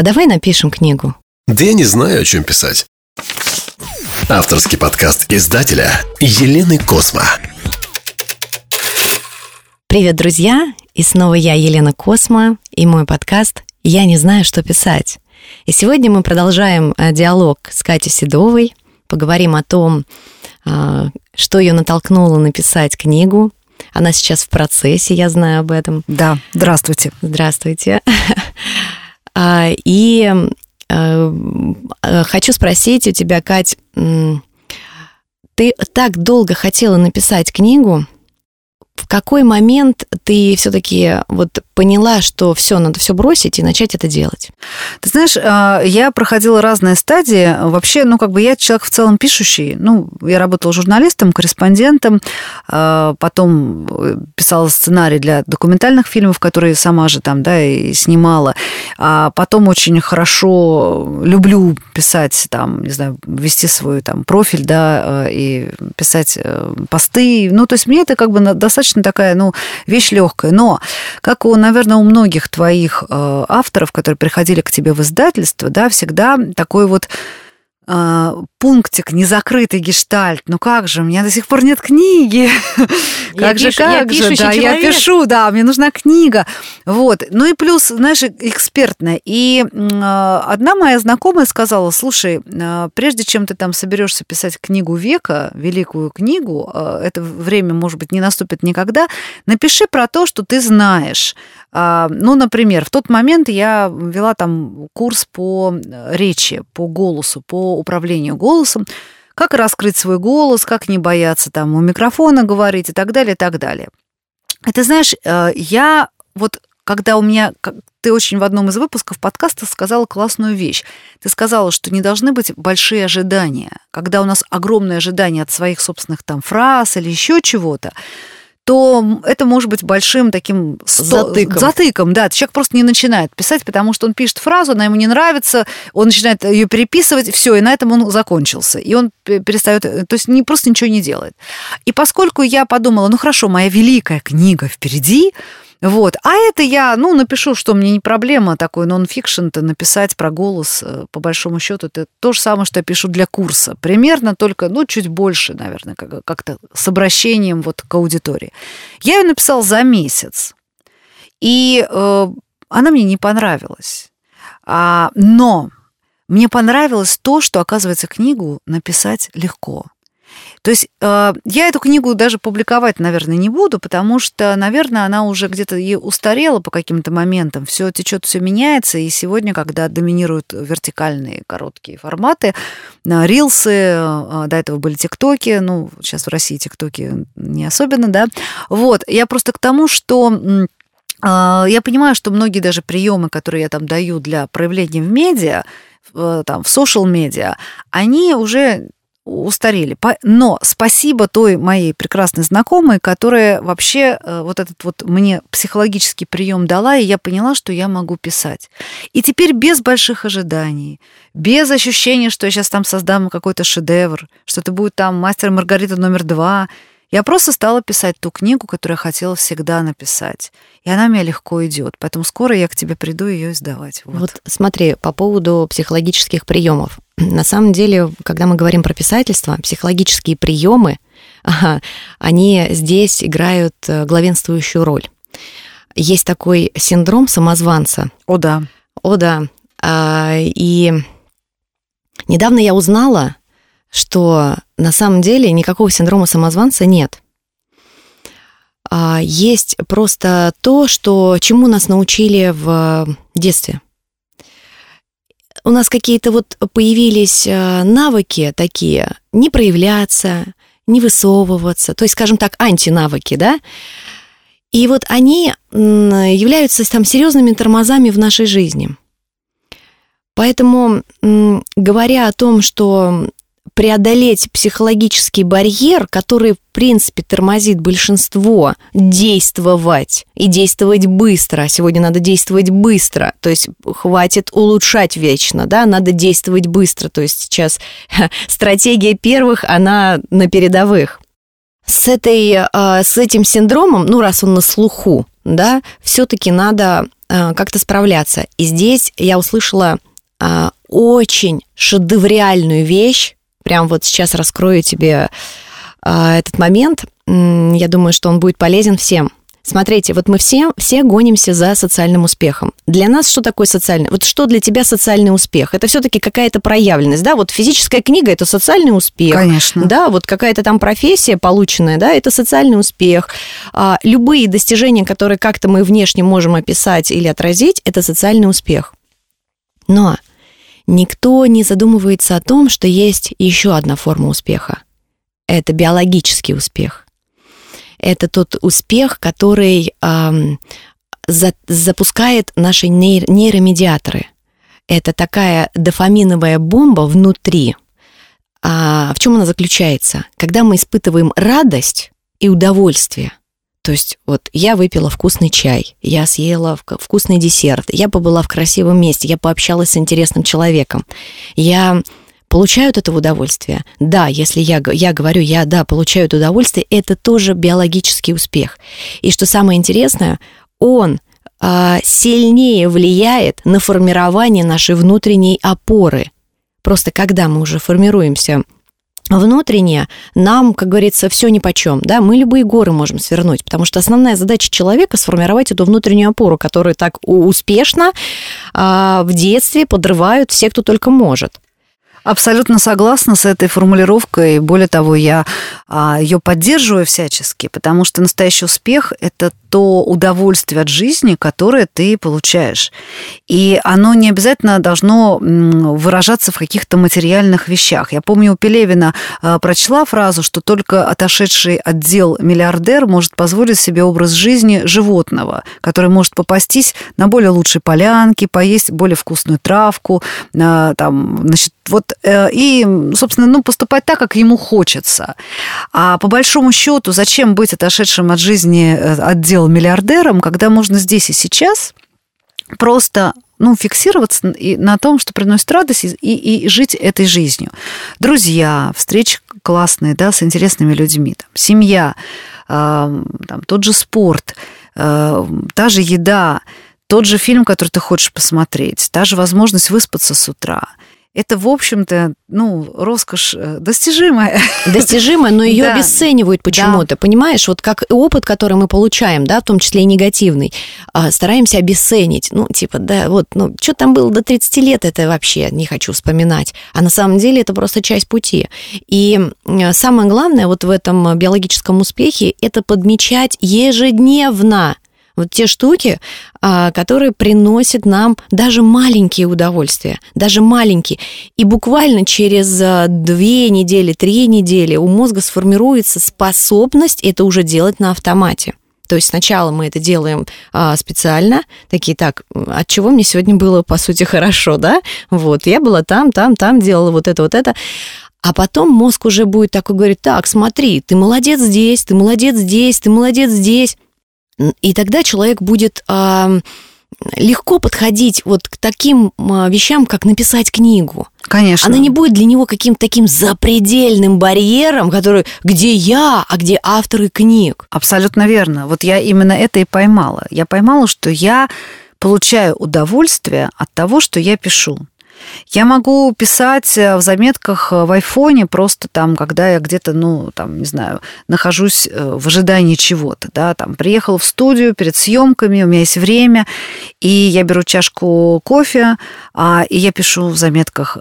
а давай напишем книгу. Да я не знаю, о чем писать. Авторский подкаст издателя Елены Космо. Привет, друзья! И снова я, Елена Космо, и мой подкаст «Я не знаю, что писать». И сегодня мы продолжаем э, диалог с Катей Седовой, поговорим о том, э, что ее натолкнуло написать книгу. Она сейчас в процессе, я знаю об этом. Да, здравствуйте. Здравствуйте. А, и э, хочу спросить у тебя, Кать, ты так долго хотела написать книгу, какой момент ты все-таки вот поняла, что все, надо все бросить и начать это делать? Ты знаешь, а, я проходила разные стадии. Вообще, ну, как бы я человек в целом пишущий. Ну, я работала журналистом, корреспондентом, а, потом э, писала сценарий для документальных фильмов, которые сама же там, да, и снимала. А потом очень хорошо люблю писать там, не знаю, вести свой там профиль, да, э, и писать э, посты. Ну, то есть мне это как бы достаточно достаточно такая, ну, вещь легкая. Но, как, у, наверное, у многих твоих э, авторов, которые приходили к тебе в издательство, да, всегда такой вот а, пунктик, незакрытый гештальт. Ну как же, у меня до сих пор нет книги. Как же, как же, да, я пишу, да, мне нужна книга. Вот. Ну и плюс, знаешь, экспертная. И а, одна моя знакомая сказала, слушай, а, прежде чем ты там соберешься писать книгу века, великую книгу, это время, может быть, не наступит никогда, напиши про то, что ты знаешь. Ну, например, в тот момент я вела там курс по речи, по голосу, по управлению голосом, как раскрыть свой голос, как не бояться там у микрофона говорить и так далее, и так далее. Ты знаешь, э, я вот когда у меня ты очень в одном из выпусков подкаста сказала классную вещь. Ты сказала, что не должны быть большие ожидания. Когда у нас огромные ожидания от своих собственных там фраз или еще чего-то, то это может быть большим таким затыком. затыком. Да, человек просто не начинает писать, потому что он пишет фразу, она ему не нравится, он начинает ее переписывать, все, и на этом он закончился. И он перестает, то есть не, просто ничего не делает. И поскольку я подумала, ну хорошо, моя великая книга впереди, вот. А это я, ну, напишу, что мне не проблема такой нон-фикшн-то написать про голос, э, по большому счету, это то же самое, что я пишу для курса. Примерно только, ну, чуть больше, наверное, как-то с обращением вот к аудитории. Я ее написала за месяц. И э, она мне не понравилась. А, но мне понравилось то, что, оказывается, книгу написать легко. То есть э, я эту книгу даже публиковать, наверное, не буду, потому что, наверное, она уже где-то и устарела по каким-то моментам. Все течет, все меняется. И сегодня, когда доминируют вертикальные короткие форматы, рилсы, э, до этого были тиктоки, ну, сейчас в России тиктоки не особенно, да. Вот, я просто к тому, что я понимаю, что многие даже приемы, которые я там даю для проявления в медиа, там, в social медиа, они уже устарели. Но спасибо той моей прекрасной знакомой, которая вообще э, вот этот вот мне психологический прием дала, и я поняла, что я могу писать. И теперь без больших ожиданий, без ощущения, что я сейчас там создам какой-то шедевр, что это будет там «Мастер Маргарита номер два», я просто стала писать ту книгу, которую я хотела всегда написать. И она мне легко идет. Поэтому скоро я к тебе приду ее издавать. Вот. вот смотри, по поводу психологических приемов. На самом деле, когда мы говорим про писательство, психологические приемы, они здесь играют э, главенствующую роль. Есть такой синдром самозванца. О, да. О, да. А, и недавно я узнала, что на самом деле никакого синдрома самозванца нет. А есть просто то, что, чему нас научили в детстве. У нас какие-то вот появились э, навыки такие, не проявляться, не высовываться, то есть, скажем так, антинавыки, да? И вот они являются там серьезными тормозами в нашей жизни. Поэтому, говоря о том, что преодолеть психологический барьер, который, в принципе, тормозит большинство действовать и действовать быстро. Сегодня надо действовать быстро, то есть хватит улучшать вечно, да, надо действовать быстро. То есть сейчас стратегия первых, она на передовых. С, этой, а, с этим синдромом, ну, раз он на слуху, да, все-таки надо э, как-то справляться. И здесь я услышала э, очень шедевриальную вещь. Прям вот сейчас раскрою тебе э, этот момент. Я думаю, что он будет полезен всем. Смотрите, вот мы все, все гонимся за социальным успехом. Для нас что такое социальный? Вот что для тебя социальный успех? Это все-таки какая-то проявленность, да? Вот физическая книга – это социальный успех. Конечно. Да, вот какая-то там профессия полученная, да, это социальный успех. А, любые достижения, которые как-то мы внешне можем описать или отразить, это социальный успех. Но никто не задумывается о том, что есть еще одна форма успеха. Это биологический успех это тот успех, который эм, за, запускает наши нейр, нейромедиаторы. Это такая дофаминовая бомба внутри. А в чем она заключается? Когда мы испытываем радость и удовольствие. То есть вот я выпила вкусный чай, я съела вкусный десерт, я побыла в красивом месте, я пообщалась с интересным человеком, я получают это удовольствие. Да, если я, я говорю, я, да, получаю это удовольствие, это тоже биологический успех. И что самое интересное, он а, сильнее влияет на формирование нашей внутренней опоры. Просто когда мы уже формируемся внутренне, нам, как говорится, все ни по чем, да, мы любые горы можем свернуть, потому что основная задача человека сформировать эту внутреннюю опору, которую так успешно а, в детстве подрывают все, кто только может. Абсолютно согласна с этой формулировкой. Более того, я а, ее поддерживаю всячески, потому что настоящий успех – это то удовольствие от жизни, которое ты получаешь. И оно не обязательно должно выражаться в каких-то материальных вещах. Я помню, у Пелевина а, прочла фразу, что только отошедший отдел миллиардер может позволить себе образ жизни животного, который может попастись на более лучшей полянке, поесть более вкусную травку, а, там, значит, вот, э, и, собственно, ну, поступать так, как ему хочется. А по большому счету, зачем быть отошедшим от жизни э, отдел миллиардером, когда можно здесь и сейчас просто ну, фиксироваться на том, что приносит радость, и, и, жить этой жизнью. Друзья, встречи классные, да, с интересными людьми, там, семья, э, там, тот же спорт, э, та же еда, тот же фильм, который ты хочешь посмотреть, та же возможность выспаться с утра – это, в общем-то, ну, роскошь э, достижимая. Достижимая, но ее да. обесценивают почему-то, да. понимаешь? Вот как опыт, который мы получаем, да, в том числе и негативный, а, стараемся обесценить. Ну, типа, да, вот, ну, что там было до 30 лет, это вообще не хочу вспоминать. А на самом деле это просто часть пути. И самое главное вот в этом биологическом успехе это подмечать ежедневно вот те штуки, а, которые приносят нам даже маленькие удовольствия, даже маленькие. И буквально через а, две недели, три недели у мозга сформируется способность это уже делать на автомате. То есть сначала мы это делаем а, специально, такие, так, от чего мне сегодня было, по сути, хорошо, да? Вот, я была там, там, там, делала вот это, вот это. А потом мозг уже будет такой говорить, так, смотри, ты молодец здесь, ты молодец здесь, ты молодец здесь. И тогда человек будет а, легко подходить вот к таким а, вещам, как написать книгу. Конечно. Она не будет для него каким-то таким запредельным барьером, который где я, а где авторы книг. Абсолютно верно. Вот я именно это и поймала. Я поймала, что я получаю удовольствие от того, что я пишу. Я могу писать э, в заметках э, в айфоне просто там, когда я где-то, ну, там, не знаю, нахожусь э, в ожидании чего-то, да, там, приехала в студию перед съемками, у меня есть время, и я беру чашку кофе, а, и я пишу в заметках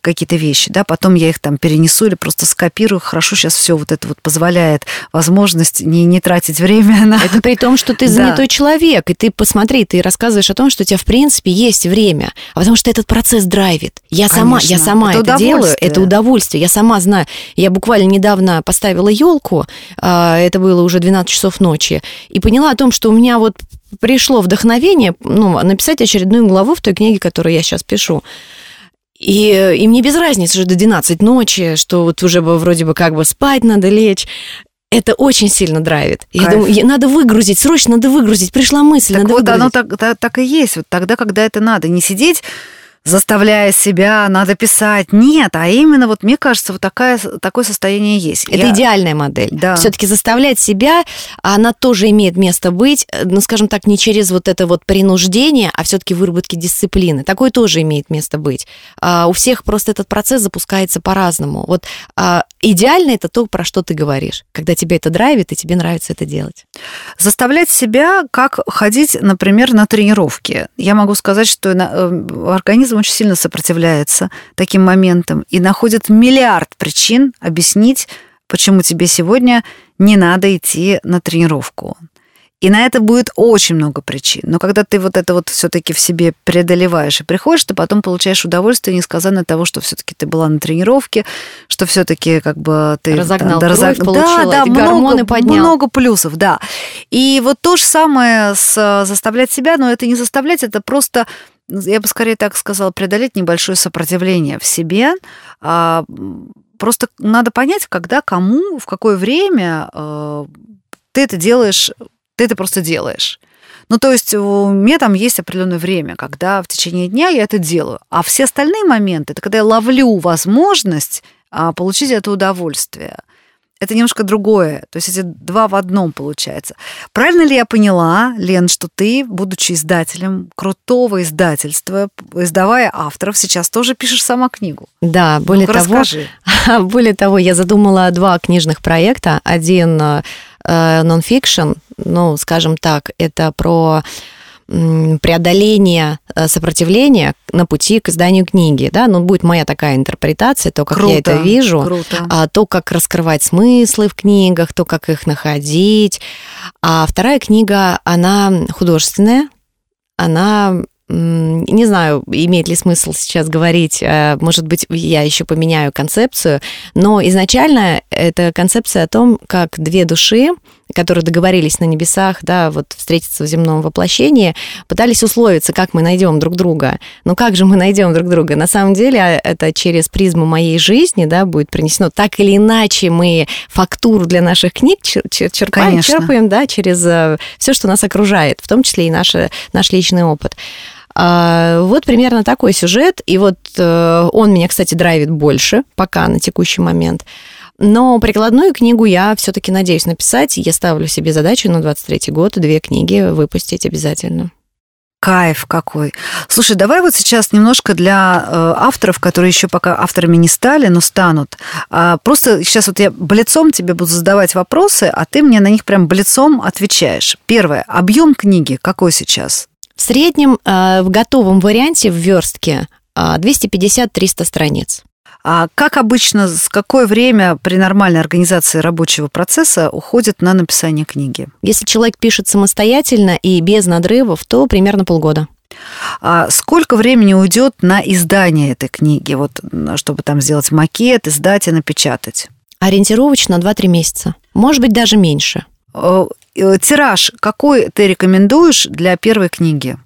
какие-то вещи, да, потом я их там перенесу или просто скопирую. Хорошо, сейчас все вот это вот позволяет возможность не, не тратить время на... Это при том, что ты занятой да. человек, и ты посмотри, ты рассказываешь о том, что у тебя, в принципе, есть время, а потому что этот процесс драйвит. Я Конечно. сама, я сама это, это делаю, это удовольствие. Я сама знаю. Я буквально недавно поставила елку, а, это было уже 12 часов ночи, и поняла о том, что у меня вот пришло вдохновение ну, написать очередную главу в той книге, которую я сейчас пишу. И, и мне без разницы, что до 12 ночи, что вот уже бы вроде бы как бы спать надо лечь это очень сильно драйвит. Кайф. Я думаю, надо выгрузить, срочно надо выгрузить. Пришла мысль, так надо вот выгрузить. оно так, так, так и есть. Вот тогда, когда это надо. Не сидеть заставляя себя, надо писать. Нет, а именно вот мне кажется, вот такая, такое состояние есть. Это Я- идеальная модель. Да. Все-таки заставлять себя, она тоже имеет место быть, э, ну, скажем так, не через вот это вот принуждение, а все-таки выработки дисциплины. Такое тоже имеет место быть. А, у всех просто этот процесс запускается по-разному. Вот а, идеально это то, про что ты говоришь, когда тебя это драйвит, и тебе нравится это делать. Заставлять себя, как ходить, например, на тренировки. Я могу сказать, что э, организм очень сильно сопротивляется таким моментам и находит миллиард причин объяснить, почему тебе сегодня не надо идти на тренировку. И на это будет очень много причин. Но когда ты вот это вот все-таки в себе преодолеваешь и приходишь, ты потом получаешь удовольствие несказанно того, что все-таки ты была на тренировке, что все-таки как бы ты Разогнал да, кровь, получила да, да, гормоны много, поднял. много плюсов, да. И вот то же самое с заставлять себя, но это не заставлять, это просто я бы скорее так сказала, преодолеть небольшое сопротивление в себе. А, Просто надо понять, когда, кому, в какое время э, ты это делаешь, ты это просто делаешь. Ну, то есть у меня там есть определенное время, когда в течение дня я это делаю. А все остальные моменты, это когда я ловлю возможность а, получить это удовольствие. Это немножко другое. То есть эти два в одном получается. Правильно ли я поняла, Лен, что ты, будучи издателем крутого издательства, издавая авторов, сейчас тоже пишешь сама книгу? Да, более того, расскажи. более того, я задумала два книжных проекта. Один э, нон-фикшн, ну, скажем так, это про преодоление э, сопротивления на пути к изданию книги, да, ну, будет моя такая интерпретация, то, как я это Круто, вижу, Круто. а, то, как раскрывать смыслы в книгах, то, как их находить. А вторая книга, она художественная, она не знаю, имеет ли смысл сейчас говорить, э, может быть, я еще поменяю концепцию, но изначально это концепция о том, как две души, которые договорились на небесах, да, вот встретиться в земном воплощении, пытались условиться, как мы найдем друг друга. Но как же мы найдем друг друга? На самом деле а, это через призму моей жизни, да, будет принесено. Так или иначе мы фактуру для наших книг чер- чер- черпаем, Конечно. черпаем, да, через все, что нас окружает, в том числе и наше, наш личный опыт. А, Вот примерно такой сюжет, и вот э, он меня, кстати, драйвит больше пока на текущий момент. Но прикладную книгу я все-таки надеюсь написать. Я ставлю себе задачу на 23 год две книги выпустить обязательно. Кайф какой. Слушай, давай вот сейчас немножко для э, авторов, которые еще пока авторами не стали, но станут. А, просто сейчас вот я блицом тебе буду задавать вопросы, а ты мне на них прям блицом отвечаешь. Первое. Объем книги какой сейчас? В среднем э, в готовом варианте в верстке э, 250-300 страниц. А как обычно, с какое время при нормальной организации рабочего процесса уходит на написание книги? Если человек пишет самостоятельно и без надрывов, то примерно полгода. А сколько времени уйдет на издание этой книги, вот, чтобы там сделать макет, издать и напечатать? Ориентировочно 2-3 месяца. Может быть, даже меньше. Э, Тираж какой ты рекомендуешь для первой книги?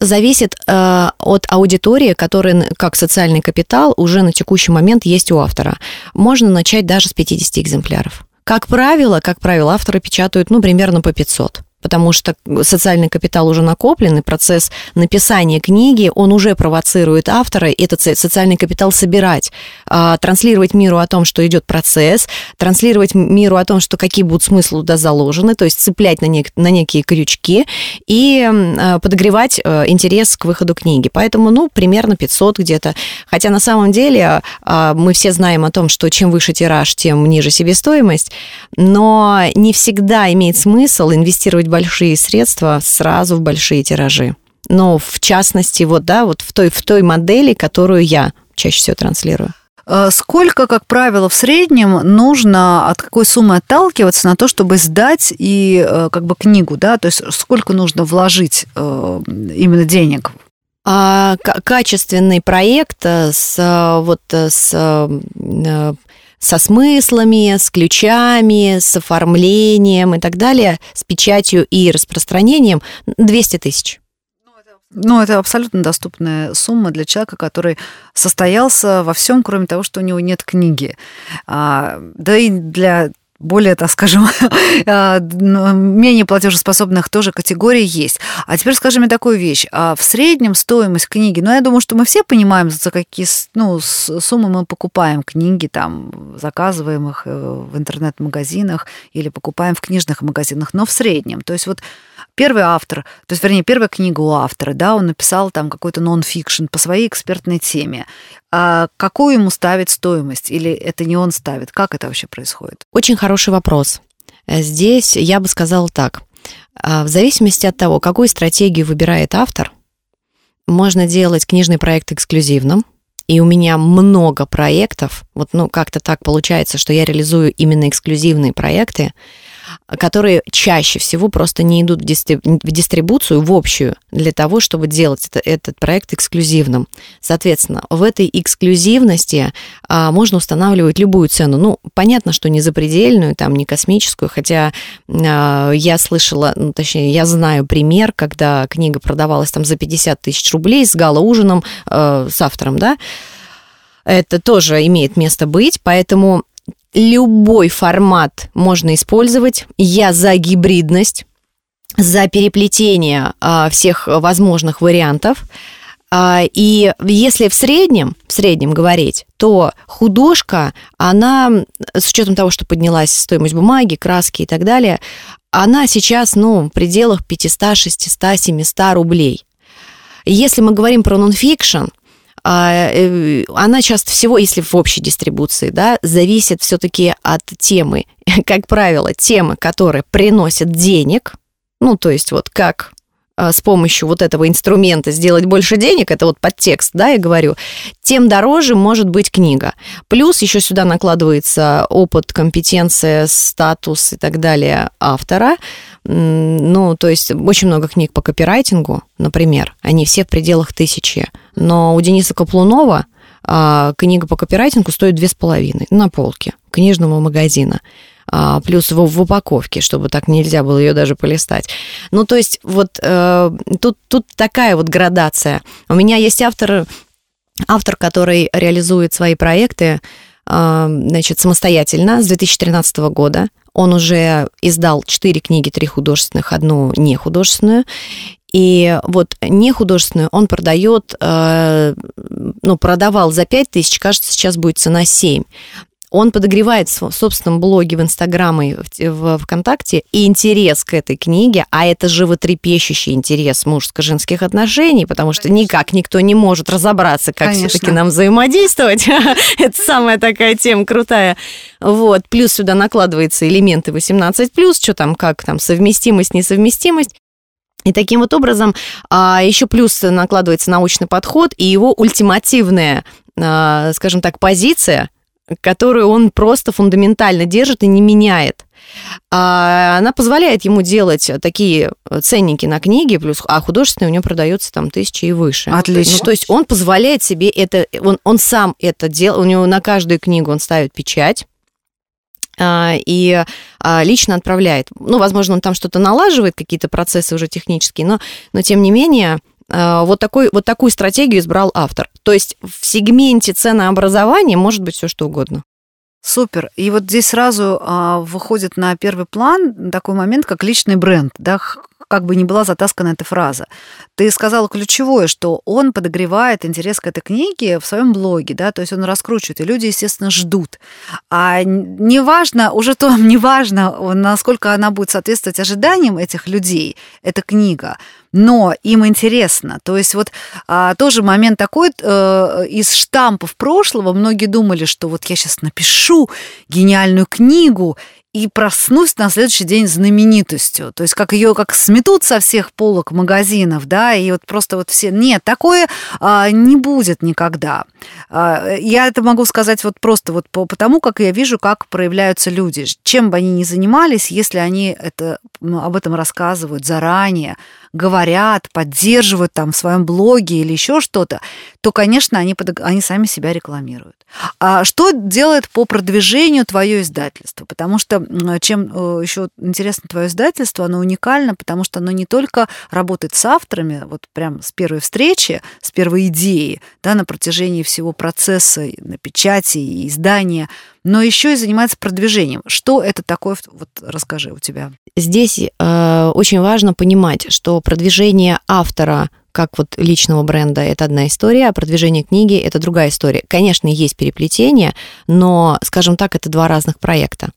зависит э, от аудитории, которая как социальный капитал уже на текущий момент есть у автора. Можно начать даже с 50 экземпляров. Как правило, как правило, авторы печатают, ну, примерно по 500 потому что социальный капитал уже накоплен, и процесс написания книги, он уже провоцирует автора этот со- социальный капитал собирать, а, транслировать миру о том, что идет процесс, транслировать миру о том, что какие будут смыслы туда заложены, то есть цеплять на, нек- на некие крючки и а, подогревать э, интерес к выходу книги. Поэтому, ну, примерно 500 где-то. Хотя на самом деле а, мы все знаем о том, что чем выше тираж, тем ниже себестоимость, но не всегда имеет смысл инвестировать большие средства сразу в большие тиражи. Но в частности, вот, да, вот в той, в той модели, которую я чаще всего транслирую. Э, Сколько, как правило, в среднем нужно от какой суммы отталкиваться на то, чтобы сдать и э, как бы книгу, да? То есть сколько нужно вложить э, именно денег? А качественный проект с вот с со смыслами, с ключами, с оформлением и так далее, с печатью и распространением 200 тысяч. Ну, это абсолютно доступная сумма для человека, который состоялся во всем, кроме того, что у него нет книги. А, да и для более, так скажем, а, менее платежеспособных тоже категорий есть. А теперь скажи мне такую вещь. А в среднем стоимость книги, ну, я думаю, что мы все понимаем, за какие ну, суммы мы покупаем книги, там, заказываем их э, в интернет-магазинах или покупаем в книжных магазинах, но в среднем. То есть вот первый автор, то есть, вернее, первая книга у автора, да, он написал там какой-то нон-фикшн по своей экспертной теме. А какую ему ставить стоимость? Или это не он ставит? Как это вообще происходит? Очень хороший вопрос. Э, здесь я бы сказала так. А, в зависимости от того, какую стратегию выбирает автор, можно делать книжный проект эксклюзивным, и у меня много проектов, вот ну как-то так получается, что я реализую именно эксклюзивные проекты, которые чаще всего просто не идут в дистрибуцию, в общую, для того, чтобы делать это, этот проект эксклюзивным. Соответственно, в этой эксклюзивности а, можно устанавливать любую цену. Ну, понятно, что не запредельную, там, не космическую, хотя а, я слышала, ну, точнее, я знаю пример, когда книга продавалась там за 50 тысяч рублей с гала-ужином а, с автором, да, это тоже имеет место быть, поэтому любой формат можно использовать. Я за гибридность, за переплетение а, всех возможных вариантов. А, и если в среднем, в среднем говорить, то художка, она, с учетом того, что поднялась стоимость бумаги, краски и так далее, она сейчас, ну, в пределах 500, 600, 700 рублей. Если мы говорим про нонфикшн, она часто всего, если в общей дистрибуции, да, зависит все-таки от темы. Как правило, темы, которые приносят денег, ну, то есть вот как а, с помощью вот этого инструмента сделать больше денег, это вот подтекст, да, я говорю, тем дороже может быть книга. Плюс еще сюда накладывается опыт, компетенция, статус и так далее автора. Ну, то есть очень много книг по копирайтингу, например, они все в пределах тысячи. Но у Дениса Каплунова а, книга по копирайтингу стоит две с половиной на полке книжного магазина а, плюс в, в упаковке, чтобы так нельзя было ее даже полистать. Ну, то есть вот э, тут, тут такая вот градация. У меня есть автор, автор, который реализует свои проекты э, значит, самостоятельно с 2013 года. Он уже издал четыре книги, три художественных, одну нехудожественную. И вот нехудожественную он продает, э, ну, продавал за 5 тысяч, кажется, сейчас будет цена 7 он подогревает в собственном блоге в Инстаграм и в ВКонтакте интерес к этой книге, а это животрепещущий интерес мужско-женских отношений, потому что никак никто не может разобраться, как все-таки нам взаимодействовать. это самая такая тема крутая. Вот. Плюс сюда накладываются элементы 18+, что там, как там, совместимость, несовместимость. И таким вот образом а, еще плюс накладывается научный подход и его ультимативная, а, скажем так, позиция – которую он просто фундаментально держит и не меняет. А она позволяет ему делать такие ценники на книги, плюс, а художественные у него продается там тысячи и выше. Отлично. Ну, то есть он позволяет себе это, он, он сам это делает, у него на каждую книгу он ставит печать, и а, лично отправляет. Ну, возможно, он там что-то налаживает, какие-то процессы уже технические, но, но тем не менее, а, вот, такой, вот такую стратегию избрал автор. То есть в сегменте ценообразования может быть все что угодно. Супер. И вот здесь сразу а, выходит на первый план такой момент, как личный бренд, да, как бы ни была затаскана эта фраза. Ты сказала ключевое, что он подогревает интерес к этой книге в своем блоге, да, то есть он раскручивает, и люди, естественно, ждут. А неважно, уже то неважно, насколько она будет соответствовать ожиданиям этих людей, эта книга, но им интересно. То есть вот а, тоже момент такой э, из штампов прошлого. Многие думали, что вот я сейчас напишу гениальную книгу, и проснусь на следующий день знаменитостью. То есть как ее как сметут со всех полок магазинов, да, и вот просто вот все... Нет, такое а, не будет никогда. А, я это могу сказать вот просто вот по, потому, как я вижу, как проявляются люди. Чем бы они ни занимались, если они это, об этом рассказывают заранее, говорят, поддерживают там в своем блоге или еще что-то, то, конечно, они, под... они сами себя рекламируют. А что делает по продвижению твое издательство? Потому что чем э, еще интересно твое издательство, оно уникально, потому что оно не только работает с авторами, вот прям с первой встречи, с первой идеи, да, на протяжении всего процесса на печати и издания, но еще и занимается продвижением. Что это такое? Вот расскажи у тебя. Здесь э, очень важно понимать, что продвижение автора как вот личного бренда это одна история, а продвижение книги это другая история. Конечно, есть переплетение, но, скажем так, это два разных проекта.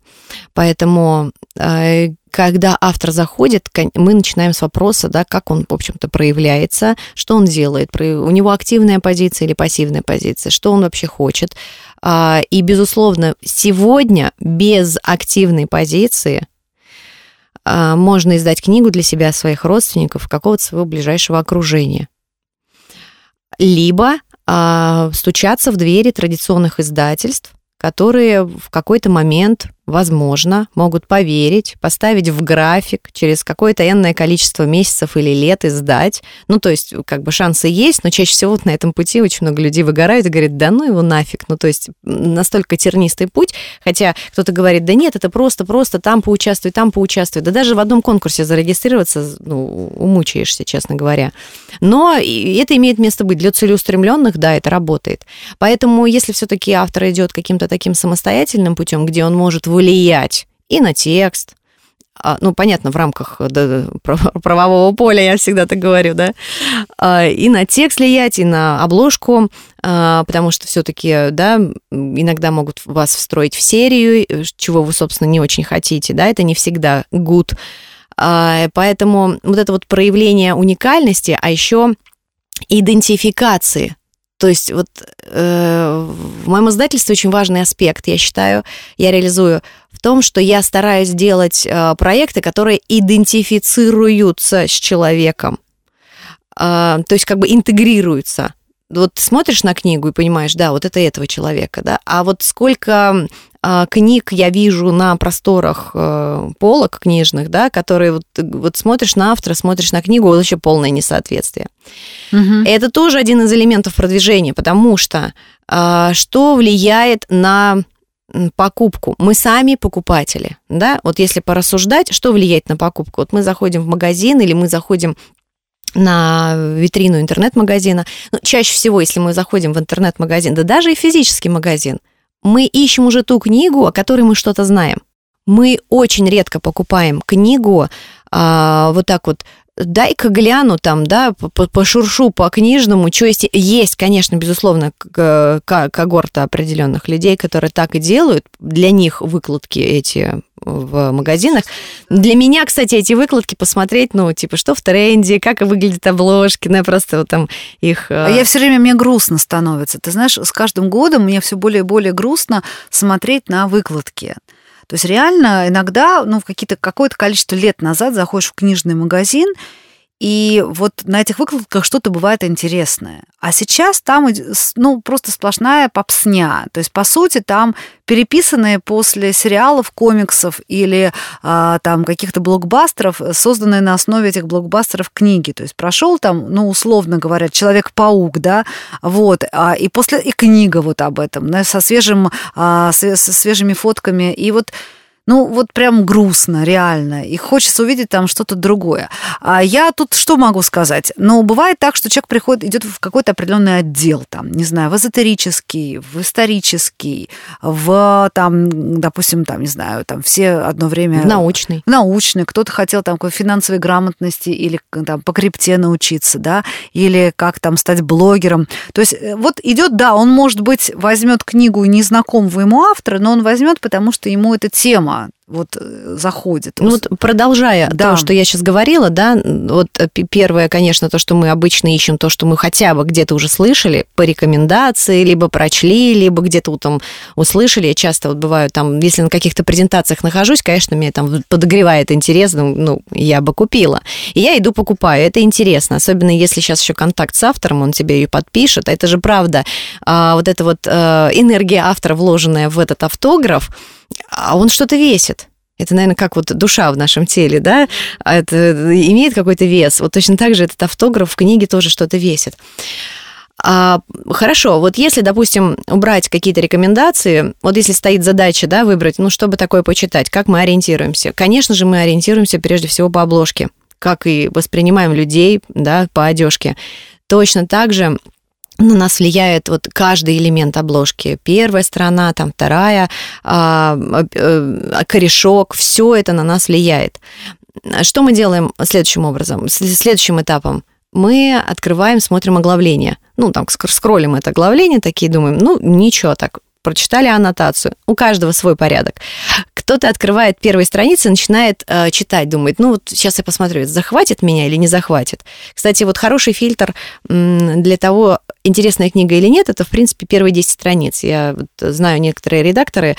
Поэтому э, когда автор заходит, мы начинаем с вопроса, да, как он, в общем-то, проявляется, что он делает, у него активная позиция или пассивная позиция, что он вообще хочет. А, и, безусловно, сегодня без активной позиции а, можно издать книгу для себя, своих родственников, какого-то своего ближайшего окружения. Либо а, стучаться в двери традиционных издательств, которые в какой-то момент возможно, могут поверить, поставить в график, через какое-то энное количество месяцев или лет и сдать. Ну, то есть, как бы шансы есть, но чаще всего вот на этом пути очень много людей выгорают и говорят, да ну его нафиг. Ну, то есть, настолько тернистый путь, хотя кто-то говорит, да нет, это просто-просто там поучаствуй, там поучаствуй. Да даже в одном конкурсе зарегистрироваться, ну, умучаешься, честно говоря. Но это имеет место быть. Для целеустремленных, да, это работает. Поэтому, если все-таки автор идет каким-то таким самостоятельным путем, где он может влиять и на текст, а, ну, понятно, в рамках правового поля, я всегда так говорю, да, а, и на текст влиять, и на обложку, а, потому что все-таки, да, иногда могут вас встроить в серию, чего вы, собственно, не очень хотите, да, это не всегда good, поэтому вот это вот проявление уникальности, а еще идентификации то есть вот э, в моем издательстве очень важный аспект, я считаю, я реализую в том, что я стараюсь делать э, проекты, которые идентифицируются с человеком, э, то есть как бы интегрируются. Вот смотришь на книгу и понимаешь, да, вот это этого человека, да, а вот сколько книг я вижу на просторах э, полок книжных, да, которые вот, вот смотришь на автора, смотришь на книгу, вот еще полное несоответствие. Угу. Это тоже один из элементов продвижения, потому что а, что влияет на покупку. Мы сами покупатели, да, вот если порассуждать, что влияет на покупку. Вот мы заходим в магазин или мы заходим на витрину интернет-магазина. Ну, чаще всего, если мы заходим в интернет-магазин, да даже и физический магазин, мы ищем уже ту книгу, о которой мы что-то знаем. Мы очень редко покупаем книгу а, вот так вот дай-ка гляну там, да, пошуршу по книжному, что есть. Есть, конечно, безусловно, когорта определенных людей, которые так и делают. Для них выкладки эти в магазинах. Для меня, кстати, эти выкладки посмотреть, ну, типа, что в тренде, как выглядят обложки, ну, просто вот там их... А я все время, мне грустно становится. Ты знаешь, с каждым годом мне все более и более грустно смотреть на выкладки. То есть реально иногда, ну, в какие-то, какое-то количество лет назад заходишь в книжный магазин, и вот на этих выкладках что-то бывает интересное. А сейчас там ну, просто сплошная попсня. То есть, по сути, там переписанные после сериалов, комиксов или а, там каких-то блокбастеров, созданные на основе этих блокбастеров книги. То есть прошел там, ну, условно говоря, Человек-паук, да, вот, а, и после и книга вот об этом, да, со свежим, а, со свежими фотками. И вот ну, вот прям грустно, реально. И хочется увидеть там что-то другое. А я тут что могу сказать? Ну, бывает так, что человек приходит, идет в какой-то определенный отдел, там, не знаю, в эзотерический, в исторический, в, там, допустим, там, не знаю, там все одно время... В научный. В научный. Кто-то хотел там какой финансовой грамотности или там по крипте научиться, да, или как там стать блогером. То есть э, вот идет, да, он, может быть, возьмет книгу незнакомого ему автора, но он возьмет, потому что ему эта тема вот э, заходит. Ну вот продолжая да. то, что я сейчас говорила, да, вот э, первое, конечно, то, что мы обычно ищем, то, что мы хотя бы где-то уже слышали по рекомендации, либо прочли, либо где-то вот там услышали. Я часто вот бываю там, если на каких-то презентациях нахожусь, конечно, мне там подогревает интерес, ну, ну, я бы купила. И я иду покупаю, это интересно, особенно если сейчас еще контакт с автором, он тебе ее подпишет, а это же правда. А вот эта вот э, энергия автора, вложенная в этот автограф, а он что-то весит. Это, наверное, как вот душа в нашем теле, да, а это имеет какой-то вес. Вот точно так же этот автограф в книге тоже что-то весит. А, хорошо, вот если, допустим, убрать какие-то рекомендации, вот если стоит задача, да, выбрать, ну, чтобы такое почитать, как мы ориентируемся? Конечно же, мы ориентируемся прежде всего по обложке, как и воспринимаем людей, да, по одежке. Точно так же на нас влияет вот каждый элемент обложки. Первая сторона, там вторая, а, а, корешок, все это на нас влияет. Что мы делаем следующим образом, следующим этапом? Мы открываем, смотрим оглавление. Ну, там, скроллим это оглавление, такие думаем, ну, ничего так, прочитали аннотацию. У каждого свой порядок. Кто-то открывает первые страницы, начинает э, читать, думает, ну вот сейчас я посмотрю, захватит меня или не захватит. Кстати, вот хороший фильтр для того, интересная книга или нет, это, в принципе, первые 10 страниц. Я вот знаю некоторые редакторы,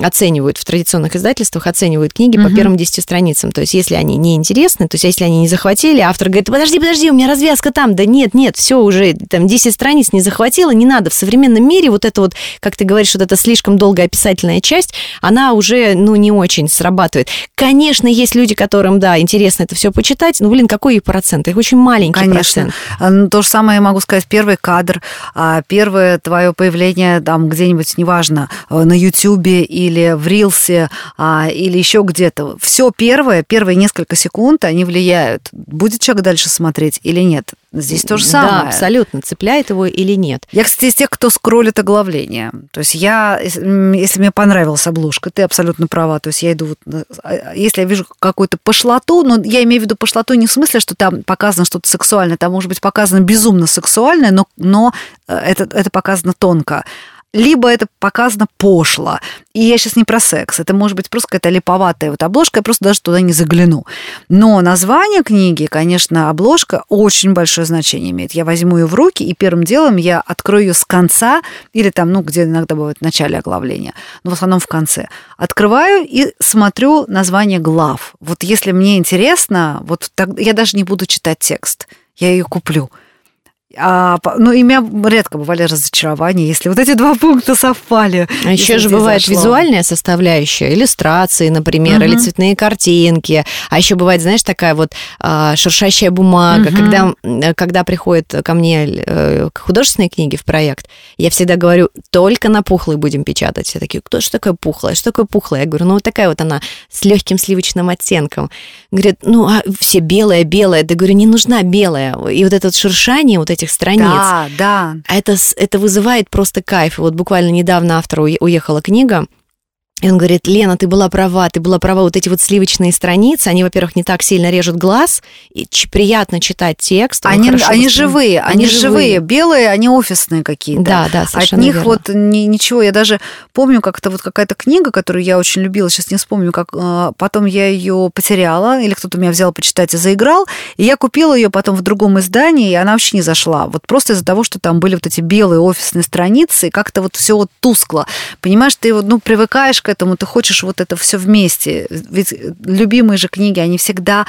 оценивают в традиционных издательствах, оценивают книги угу. по первым 10 страницам. То есть, если они не интересны, то есть, если они не захватили, автор говорит, подожди, подожди, у меня развязка там. Да нет, нет, все уже, там 10 страниц не захватило, не надо. В современном мире вот это вот, как ты говоришь, вот эта слишком долгая описательная часть, она уже, ну, не очень срабатывает. Конечно, есть люди, которым, да, интересно это все почитать, но, блин, какой их процент? Их очень маленький Конечно. процент. А, то же самое я могу сказать, первый кадр, а, первое твое появление там где-нибудь, неважно, э, на Ютьюбе или в Рилсе, а, или еще где-то. Все первое, первые несколько секунд, они влияют. Будет человек дальше смотреть или нет. Здесь то же самое. Да, абсолютно. Цепляет его или нет. Я, кстати, из тех, кто скроллит оглавление. То есть я, если мне понравилась обложка, ты абсолютно права. То есть я иду вот... А, если я вижу какую-то пошлоту, но я имею в виду пошлоту не в смысле, что там показано что-то сексуальное, там может быть показано безумно сексуальное, но, но э, это, это показано тонко либо это показано пошло. И я сейчас не про секс. Это может быть просто какая-то липоватая вот обложка, я просто даже туда не загляну. Но название книги, конечно, обложка очень большое значение имеет. Я возьму ее в руки, и первым делом я открою ее с конца, или там, ну, где иногда бывает в начале оглавления, но в основном в конце. Открываю и смотрю название глав. Вот если мне интересно, вот так, я даже не буду читать текст. Я ее куплю. А, ну, и у меня редко бывали разочарования, если вот эти два пункта совпали. А еще же бывает зашло. визуальная составляющая, иллюстрации, например, угу. или цветные картинки. А еще бывает, знаешь, такая вот а, шуршащая бумага. Угу. Когда, когда приходят ко мне э, художественные книги в проект, я всегда говорю, только на пухлый будем печатать. Все такие, кто что такое пухлое? Что такое пухлое? Я говорю, ну, вот такая вот она с легким сливочным оттенком. Говорят, ну, а все белое, белое. Да говорю, не нужна белая. И вот это вот шуршание, вот эти этих страниц. Да, да. Это, это вызывает просто кайф. Вот буквально недавно автору уехала книга, и он говорит, Лена, ты была права, ты была права, вот эти вот сливочные страницы, они, во-первых, не так сильно режут глаз, и приятно читать текст. Они, они живые, они, они живые. белые, они офисные какие-то. Да, да, совершенно От них верно. вот ни, ничего, я даже помню как-то вот какая-то книга, которую я очень любила, сейчас не вспомню, как а, потом я ее потеряла, или кто-то меня взял почитать и заиграл, и я купила ее потом в другом издании, и она вообще не зашла, вот просто из-за того, что там были вот эти белые офисные страницы, и как-то вот все вот тускло. Понимаешь, ты вот, ну, привыкаешь к этому, ты хочешь вот это все вместе. Ведь любимые же книги, они всегда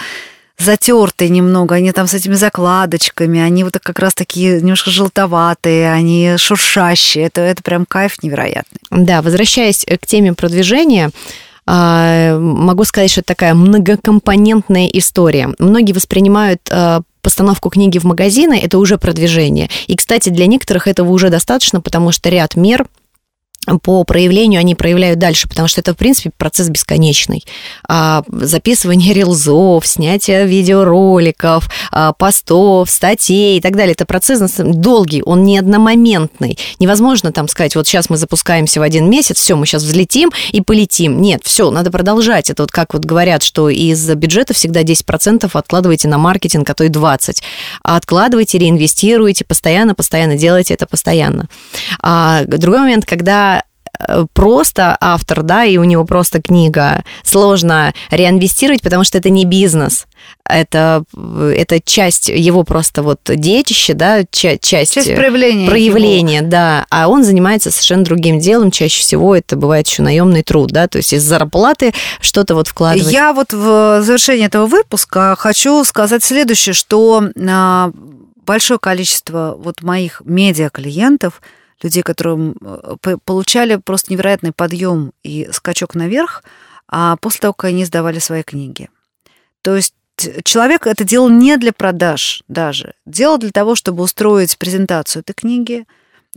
затертые немного, они там с этими закладочками, они вот как раз такие немножко желтоватые, они шуршащие. Это, это прям кайф невероятный. Да, возвращаясь к теме продвижения, а, могу сказать, что это такая многокомпонентная история. Многие воспринимают а, постановку книги в магазины, это уже продвижение. И, кстати, для некоторых этого уже достаточно, потому что ряд мер – по проявлению они проявляют дальше, потому что это, в принципе, процесс бесконечный. А, записывание рилзов, снятие видеороликов, а, постов, статей и так далее. Это процесс долгий, он не одномоментный. Невозможно там сказать, вот сейчас мы запускаемся в один месяц, все, мы сейчас взлетим и полетим. Нет, все, надо продолжать. Это вот как вот говорят, что из бюджета всегда 10% откладывайте на маркетинг, а то и 20%. А откладывайте, реинвестируйте, постоянно, постоянно делайте это постоянно. Другой момент, когда просто автор, да, и у него просто книга, сложно реинвестировать, потому что это не бизнес. Это, это часть его просто вот детища, да, часть, часть, часть проявления. Проявления, его. да. А он занимается совершенно другим делом. Чаще всего это бывает еще наемный труд, да, то есть из зарплаты что-то вот вкладывать. Я вот в завершении этого выпуска хочу сказать следующее, что а, большое количество вот моих медиа-клиентов – людей, которые э, получали просто невероятный подъем и скачок наверх, а после того, как они сдавали свои книги. То есть человек это делал не для продаж даже, делал для того, чтобы устроить презентацию этой книги,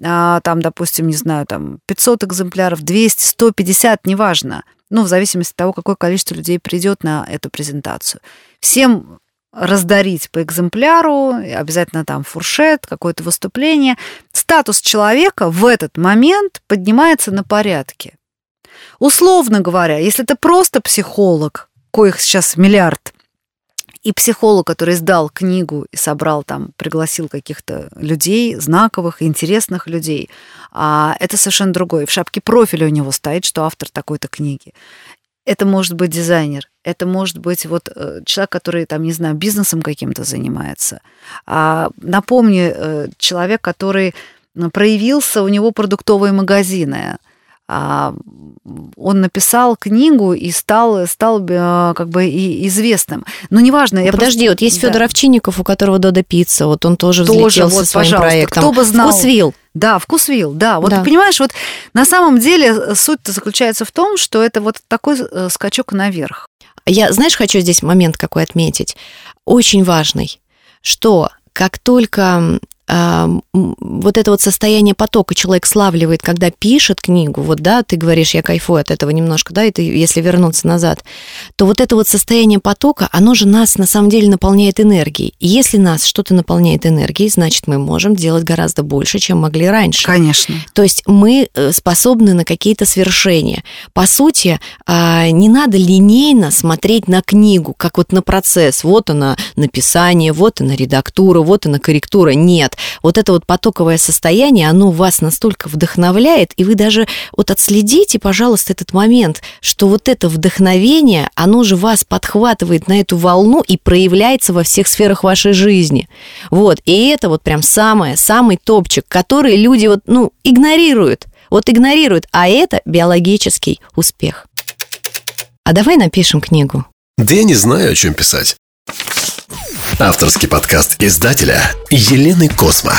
а, там, допустим, не знаю, там 500 экземпляров, 200, 150, неважно, ну, в зависимости от того, какое количество людей придет на эту презентацию. Всем раздарить по экземпляру, обязательно там фуршет, какое-то выступление. Статус человека в этот момент поднимается на порядке. Условно говоря, если ты просто психолог, коих сейчас миллиард, и психолог, который сдал книгу и собрал там, пригласил каких-то людей, знаковых, интересных людей, а это совершенно другое. В шапке профиля у него стоит, что автор такой-то книги. Это может быть дизайнер, это может быть вот э, человек, который там, не знаю, бизнесом каким-то занимается. А, напомню, э, человек, который проявился, у него продуктовые магазины. А, он написал книгу и стал, стал э, как бы и известным. Но неважно. Я Подожди, просто... вот есть да. Федор Овчинников, у которого Дода Пицца, вот он тоже, тоже взлетел вот, со своим пожалуйста, проектом. Кто бы знал. Вкусвилл. Да, вкусвилл, да. Вот да. понимаешь, вот на самом деле суть заключается в том, что это вот такой э, скачок наверх. Я, знаешь, хочу здесь момент какой отметить. Очень важный, что как только вот это вот состояние потока человек славливает, когда пишет книгу, вот, да, ты говоришь, я кайфую от этого немножко, да, и ты, если вернуться назад, то вот это вот состояние потока, оно же нас на самом деле наполняет энергией. И если нас что-то наполняет энергией, значит, мы можем делать гораздо больше, чем могли раньше. Конечно. То есть мы э, способны на какие-то свершения. По сути, а, не надо линейно смотреть на книгу, как вот на процесс. Вот она написание, вот она редактура, вот она корректура. Нет вот это вот потоковое состояние, оно вас настолько вдохновляет, и вы даже вот отследите, пожалуйста, этот момент, что вот это вдохновение, оно же вас подхватывает на эту волну и проявляется во всех сферах вашей жизни. Вот, и это вот прям самое, самый топчик, который люди вот, ну, игнорируют. Вот игнорируют, а это биологический успех. А давай напишем книгу. Да я не знаю, о чем писать. Авторский подкаст издателя Елены Космо.